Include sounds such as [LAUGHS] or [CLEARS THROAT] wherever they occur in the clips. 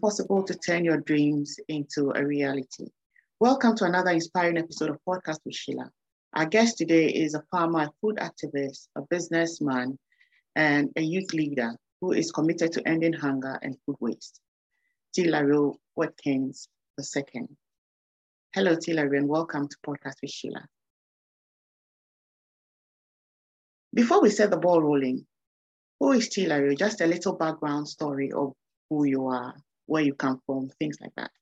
possible to turn your dreams into a reality. Welcome to another inspiring episode of Podcast with Sheila. Our guest today is a farmer, food activist, a businessman, and a youth leader who is committed to ending hunger and food waste. Tilario Watkins II. Hello, Tilario, and welcome to Podcast with Sheila. Before we set the ball rolling, who is Tilario? Just a little background story of who you are, where you come from, things like that.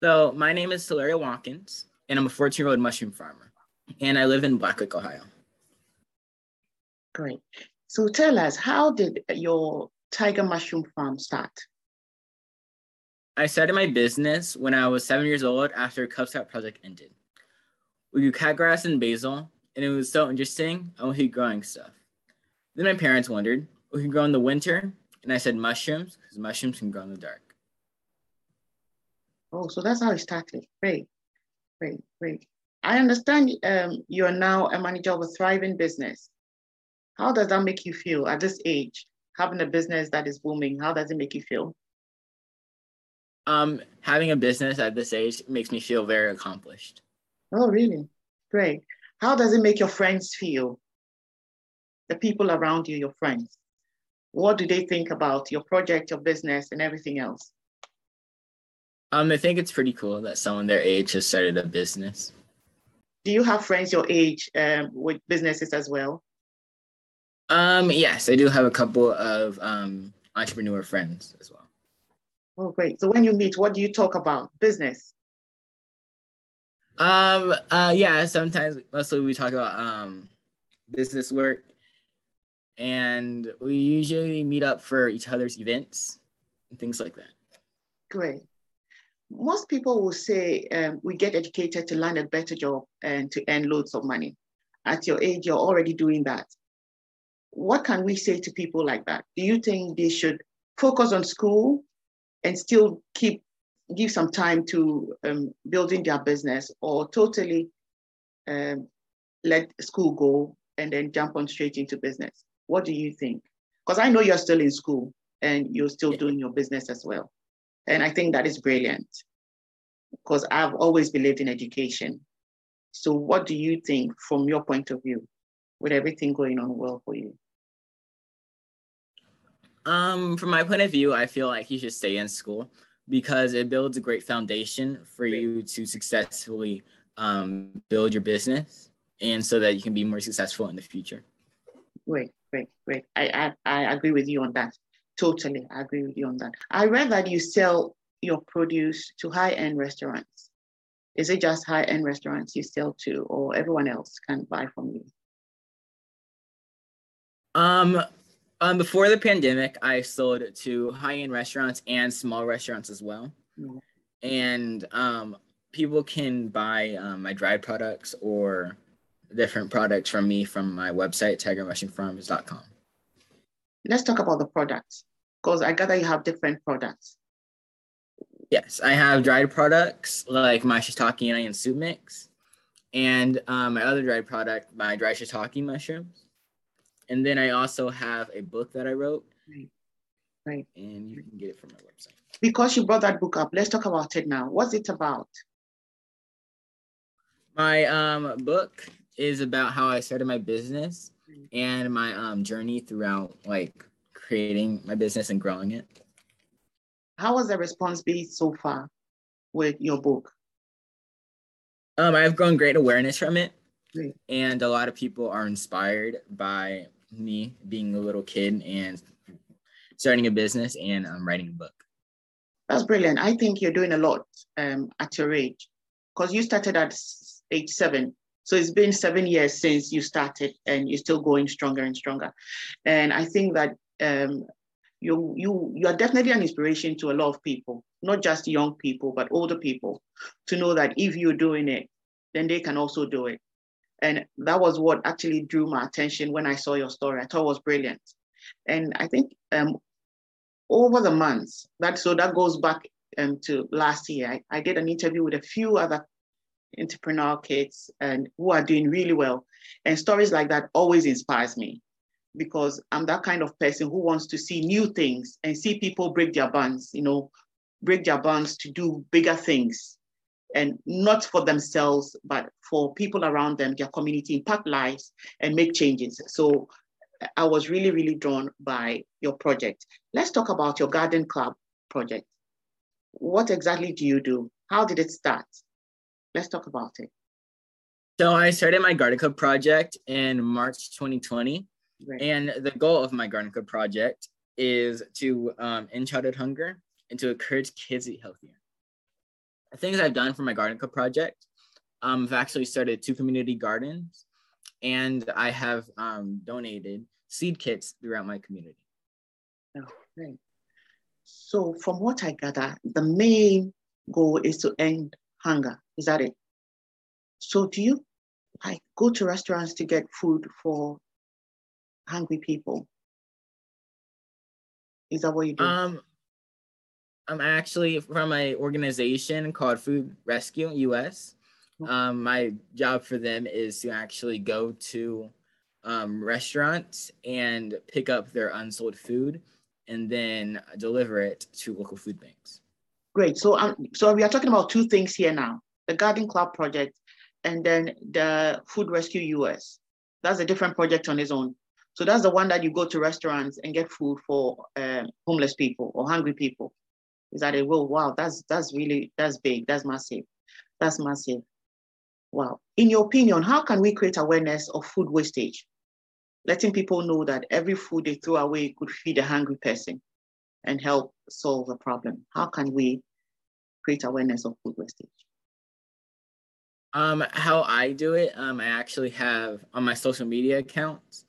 So my name is Tilario Watkins, and I'm a 14-year-old mushroom farmer, and I live in Blacklick, Ohio. Great. So tell us, how did your tiger mushroom farm start? I started my business when I was seven years old after a Cub Scout project ended. We grew cat grass and basil, and it was so interesting, I wanted growing stuff. Then my parents wondered, we can grow in the winter and I said mushrooms because mushrooms can grow in the dark. Oh, so that's how it started. Great, great, great. I understand um, you are now a manager of a thriving business. How does that make you feel at this age, having a business that is booming? How does it make you feel? Um, having a business at this age makes me feel very accomplished. Oh, really? Great. How does it make your friends feel? The people around you, your friends what do they think about your project, your business, and everything else? Um, I think it's pretty cool that someone their age has started a business. Do you have friends your age um, with businesses as well? Um, yes, I do have a couple of um, entrepreneur friends as well. Oh, great. So when you meet, what do you talk about? Business? Um, uh, yeah, sometimes mostly we talk about um, business work and we usually meet up for each other's events and things like that. Great. Most people will say um, we get educated to land a better job and to earn loads of money. At your age, you're already doing that. What can we say to people like that? Do you think they should focus on school and still keep give some time to um, building their business, or totally um, let school go and then jump on straight into business? What do you think? Because I know you're still in school and you're still doing your business as well. And I think that is brilliant because I've always believed in education. So, what do you think from your point of view with everything going on well for you? Um, from my point of view, I feel like you should stay in school because it builds a great foundation for you to successfully um, build your business and so that you can be more successful in the future. Great great, great. I, I, I agree with you on that. Totally, I agree with you on that. I read that you sell your produce to high-end restaurants. Is it just high-end restaurants you sell to, or everyone else can buy from you? Um, um, before the pandemic, I sold to high-end restaurants and small restaurants as well. Mm-hmm. And um, people can buy um, my dried products or different products from me from my website, tigermushroomfarms.com. Let's talk about the products because I gather you have different products. Yes, I have dried products like my shiitake and onion soup mix, and um, my other dried product, my dry shiitake mushrooms. And then I also have a book that I wrote. Right. Right. And you can get it from my website. Because you brought that book up, let's talk about it now. What's it about? My um, book is about how I started my business and my um, journey throughout like creating my business and growing it. How was the response been so far with your book? Um, I've grown great awareness from it. Great. And a lot of people are inspired by me being a little kid and starting a business and um, writing a book. That's brilliant. I think you're doing a lot um, at your age because you started at age seven so it's been seven years since you started, and you're still going stronger and stronger. And I think that um, you you you are definitely an inspiration to a lot of people, not just young people, but older people, to know that if you're doing it, then they can also do it. And that was what actually drew my attention when I saw your story. I thought it was brilliant. And I think um, over the months, that so that goes back um, to last year, I, I did an interview with a few other entrepreneurial kids and who are doing really well. And stories like that always inspires me because I'm that kind of person who wants to see new things and see people break their bonds, you know, break their bonds to do bigger things and not for themselves, but for people around them, their community, impact lives and make changes. So I was really, really drawn by your project. Let's talk about your garden club project. What exactly do you do? How did it start? Let's talk about it. So I started my garden club project in March 2020. Right. And the goal of my garden club project is to um, end childhood hunger and to encourage kids to eat healthier. The things I've done for my garden club project, um, I've actually started two community gardens and I have um, donated seed kits throughout my community. Oh, great. So from what I gather, the main goal is to end hunger. Is that it? So do you like go to restaurants to get food for hungry people? Is that what you do? Um, I'm actually from an organization called Food Rescue US. Um, my job for them is to actually go to um, restaurants and pick up their unsold food and then deliver it to local food banks. Great. So, um, so we are talking about two things here now: the Garden Club project, and then the Food Rescue US. That's a different project on its own. So that's the one that you go to restaurants and get food for uh, homeless people or hungry people. Is that a well? Wow, that's that's really that's big. That's massive. That's massive. Wow. In your opinion, how can we create awareness of food wastage? Letting people know that every food they throw away could feed a hungry person and help solve the problem. How can we create awareness of food wastage? Um, how I do it, um, I actually have on my social media accounts,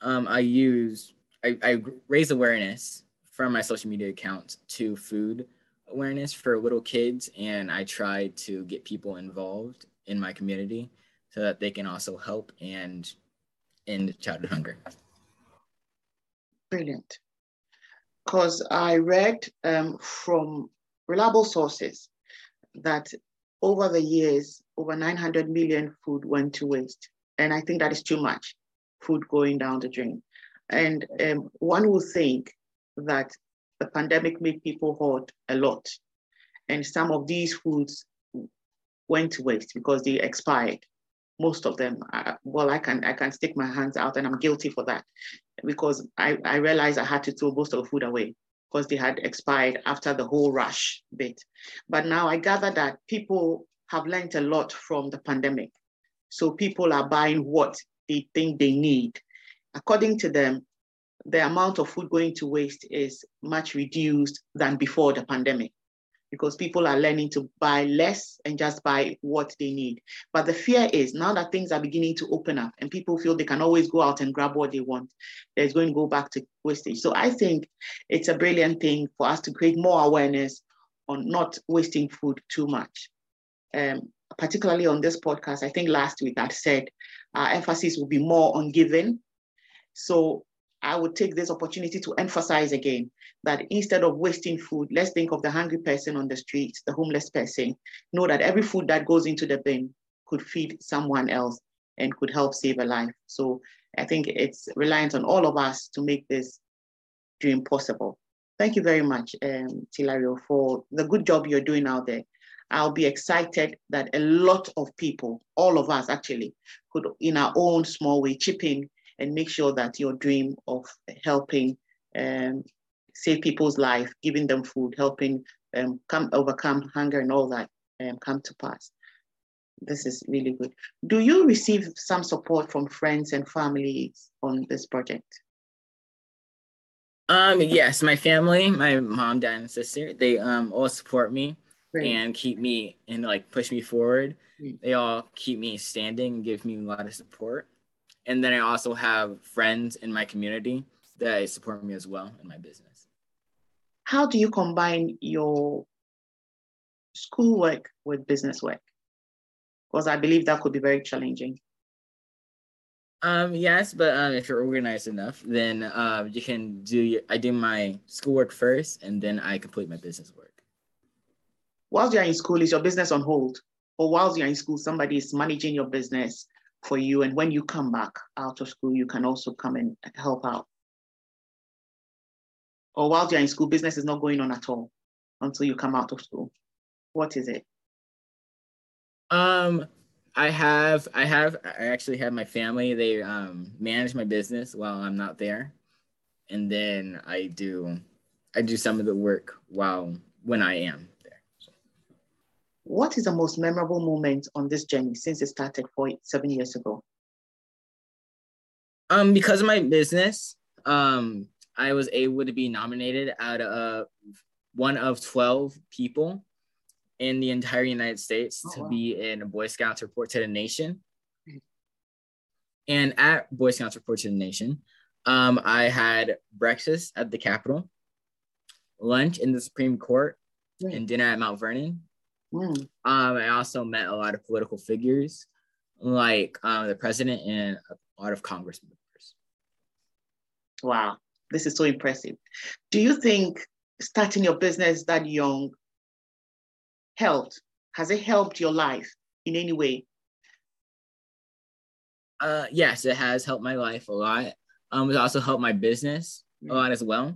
um, I use, I, I raise awareness from my social media accounts to food awareness for little kids. And I try to get people involved in my community so that they can also help and end childhood hunger. Brilliant. Because I read um, from reliable sources that over the years, over 900 million food went to waste. And I think that is too much food going down the drain. And um, one would think that the pandemic made people hoard a lot. And some of these foods went to waste because they expired. Most of them, uh, well, I can I can stick my hands out, and I'm guilty for that because I, I realized I had to throw most of the food away because they had expired after the whole rush bit. But now I gather that people have learned a lot from the pandemic. So people are buying what they think they need. According to them, the amount of food going to waste is much reduced than before the pandemic because people are learning to buy less and just buy what they need. But the fear is now that things are beginning to open up and people feel they can always go out and grab what they want, there's going to go back to wastage. So I think it's a brilliant thing for us to create more awareness on not wasting food too much. Um, particularly on this podcast, I think last week I said our emphasis will be more on giving. So I would take this opportunity to emphasize again that instead of wasting food, let's think of the hungry person on the street, the homeless person. Know that every food that goes into the bin could feed someone else and could help save a life. So I think it's reliant on all of us to make this dream possible. Thank you very much, um, Tilario, for the good job you're doing out there. I'll be excited that a lot of people, all of us actually, could in our own small way chip in and make sure that your dream of helping um, save people's life, giving them food, helping um, come overcome hunger and all that um, come to pass. This is really good. Do you receive some support from friends and families on this project? Um, yes, my family, my mom, dad, and sister, they um all support me Great. and keep me and like push me forward. They all keep me standing and give me a lot of support. And then I also have friends in my community that support me as well in my business. How do you combine your schoolwork with business work? Because I believe that could be very challenging. Um, yes, but um, if you're organized enough, then uh, you can do. Your, I do my schoolwork first, and then I complete my business work. Whilst you're in school, is your business on hold? Or whilst you're in school, somebody is managing your business for you. And when you come back out of school, you can also come and help out. Or while you're in school, business is not going on at all until you come out of school. What is it? Um, I have, I have, I actually have my family. They um, manage my business while I'm not there, and then I do, I do some of the work while when I am. What is the most memorable moment on this journey since it started four, seven years ago? Um, because of my business, um, I was able to be nominated out of one of 12 people in the entire United States oh, to wow. be in a Boy Scouts Report to the Nation. And at Boy Scouts Report to the Nation, um, I had breakfast at the Capitol, lunch in the Supreme Court, right. and dinner at Mount Vernon. Mm. Um, I also met a lot of political figures like um, the president and a lot of Congress members. Wow, this is so impressive. Do you think starting your business that young helped? Has it helped your life in any way? Uh, yes, it has helped my life a lot. Um, it also helped my business a mm. lot as well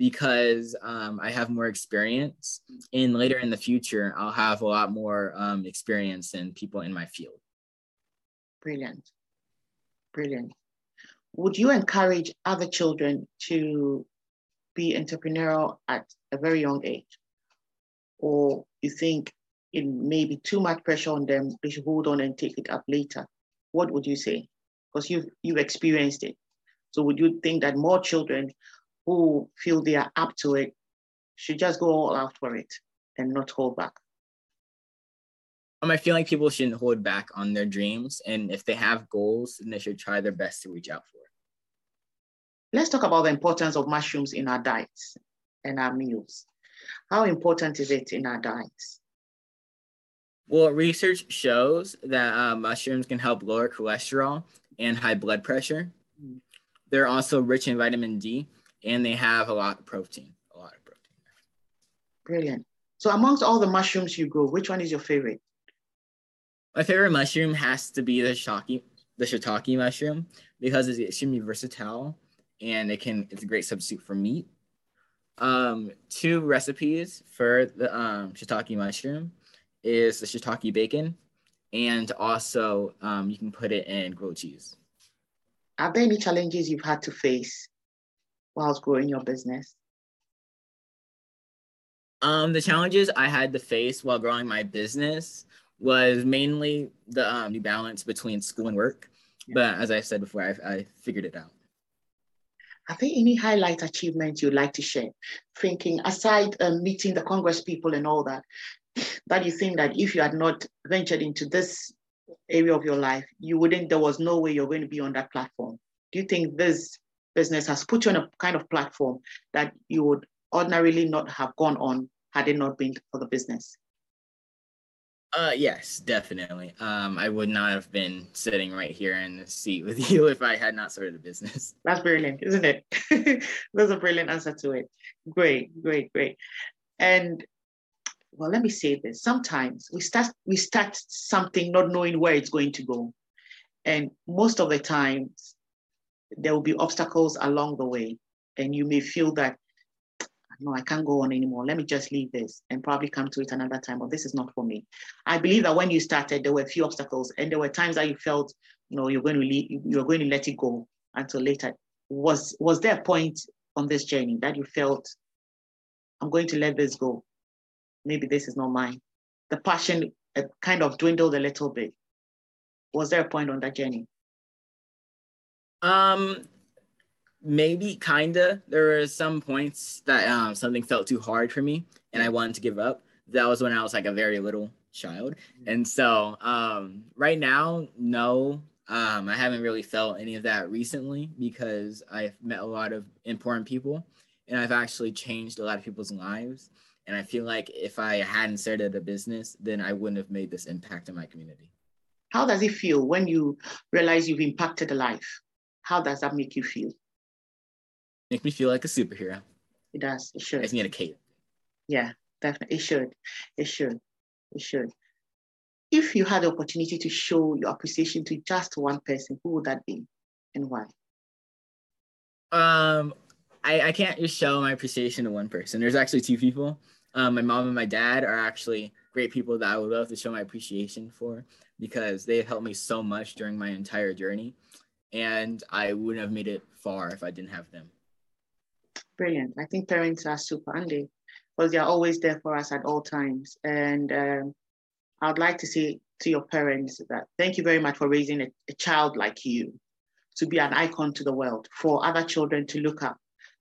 because um, I have more experience. And later in the future, I'll have a lot more um, experience than people in my field. Brilliant. Brilliant. Would you encourage other children to be entrepreneurial at a very young age? Or you think it may be too much pressure on them, they should hold on and take it up later? What would you say? Because you've, you've experienced it. So would you think that more children who feel they are up to it should just go all out for it and not hold back? Um, I feel like people shouldn't hold back on their dreams. And if they have goals, then they should try their best to reach out for it. Let's talk about the importance of mushrooms in our diets and our meals. How important is it in our diets? Well, research shows that uh, mushrooms can help lower cholesterol and high blood pressure. Mm. They're also rich in vitamin D and they have a lot of protein, a lot of protein. Brilliant. So amongst all the mushrooms you grow, which one is your favorite? My favorite mushroom has to be the shiitake, the shiitake mushroom because it's extremely versatile and it can it's a great substitute for meat. Um, two recipes for the um, shiitake mushroom is the shiitake bacon, and also um, you can put it in grilled cheese. Are there any challenges you've had to face whilst growing your business? Um, the challenges I had to face while growing my business was mainly the um, the balance between school and work. Yeah. But as I said before, I, I figured it out. Are there any highlight achievements you'd like to share? Thinking aside um, meeting the Congress people and all that, [LAUGHS] that you think that if you had not ventured into this area of your life, you wouldn't, there was no way you're going to be on that platform. Do you think this business has put you on a kind of platform that you would ordinarily not have gone on had it not been for the business? Uh, yes, definitely. Um, I would not have been sitting right here in the seat with [LAUGHS] you if I had not started a business. [LAUGHS] That's brilliant, isn't it? [LAUGHS] That's a brilliant answer to it. Great, great, great. And well, let me say this. Sometimes we start we start something not knowing where it's going to go, and most of the times there will be obstacles along the way, and you may feel that no, I can't go on anymore. Let me just leave this and probably come to it another time, or this is not for me. I believe that when you started, there were a few obstacles, and there were times that you felt, you know, you're going to leave, you're going to let it go until later. Was was there a point on this journey that you felt, I'm going to let this go? Maybe this is not mine. The passion kind of dwindled a little bit. Was there a point on that journey? Um, maybe kinda. There were some points that um, something felt too hard for me and i wanted to give up. That was when i was like a very little child. And so um, right now no. Um, i haven't really felt any of that recently because i've met a lot of important people and i've actually changed a lot of people's lives. And i feel like if i hadn't started a business then i wouldn't have made this impact in my community. How does it feel when you realize you've impacted a life how does that make you feel make me feel like a superhero. It does. It should. I need a cape. Yeah, definitely. It should. It should. It should. if you had the opportunity to show your appreciation to just one person, who would that be and why? Um, I, I can't just show my appreciation to one person. There's actually two people. Um, my mom and my dad are actually great people that I would love to show my appreciation for because they have helped me so much during my entire journey. And I wouldn't have made it far if I didn't have them. Brilliant. I think parents are super handy because they're always there for us at all times. And um, I'd like to say to your parents that thank you very much for raising a, a child like you to be an icon to the world, for other children to look up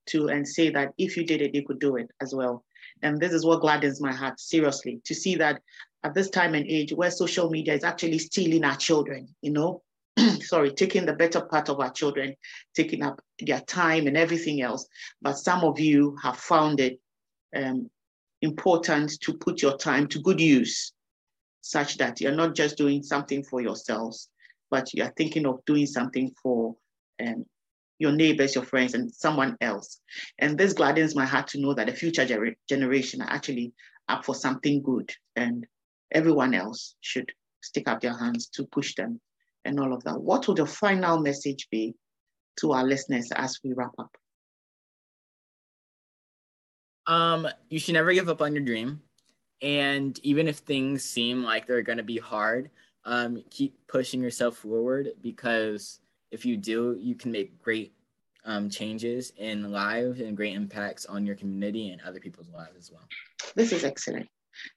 to and say that if you did it, you could do it as well. And this is what gladdens my heart, seriously, to see that at this time and age where social media is actually stealing our children, you know, [CLEARS THROAT] sorry, taking the better part of our children, taking up their time and everything else. But some of you have found it um, important to put your time to good use, such that you're not just doing something for yourselves, but you're thinking of doing something for um, your neighbors, your friends, and someone else. And this gladdens my heart to know that the future ger- generation are actually up for something good, and everyone else should stick up their hands to push them and all of that. What would the final message be to our listeners as we wrap up? Um, you should never give up on your dream. And even if things seem like they're going to be hard, um, keep pushing yourself forward because if you do, you can make great um, changes in lives and great impacts on your community and other people's lives as well. This is excellent.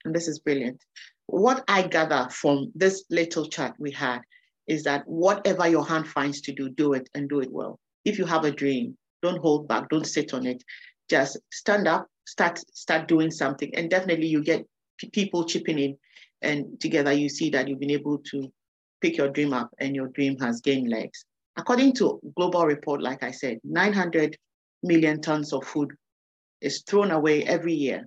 And this is brilliant. What I gather from this little chat we had is that whatever your hand finds to do, do it and do it well. If you have a dream, don't hold back, don't sit on it. Just stand up, start start doing something, and definitely you get people chipping in, and together you see that you've been able to pick your dream up, and your dream has gained legs. According to global report, like I said, 900 million tons of food is thrown away every year.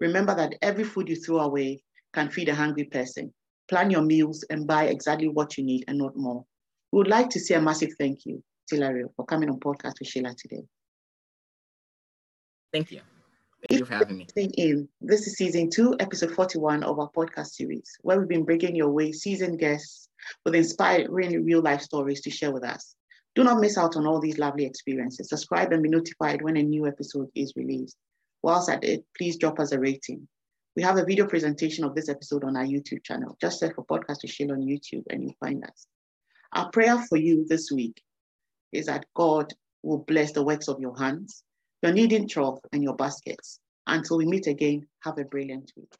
Remember that every food you throw away can feed a hungry person plan your meals, and buy exactly what you need and not more. We would like to say a massive thank you to Hilario for coming on podcast with Sheila today. Thank you. Thank you for having me. In, this is season two, episode 41 of our podcast series, where we've been bringing your way seasoned guests with inspiring real life stories to share with us. Do not miss out on all these lovely experiences. Subscribe and be notified when a new episode is released. Whilst at it, please drop us a rating. We have a video presentation of this episode on our YouTube channel. Just search for Podcast with Sheila on YouTube and you'll find us. Our prayer for you this week is that God will bless the works of your hands, your kneading trough, and your baskets. Until we meet again, have a brilliant week.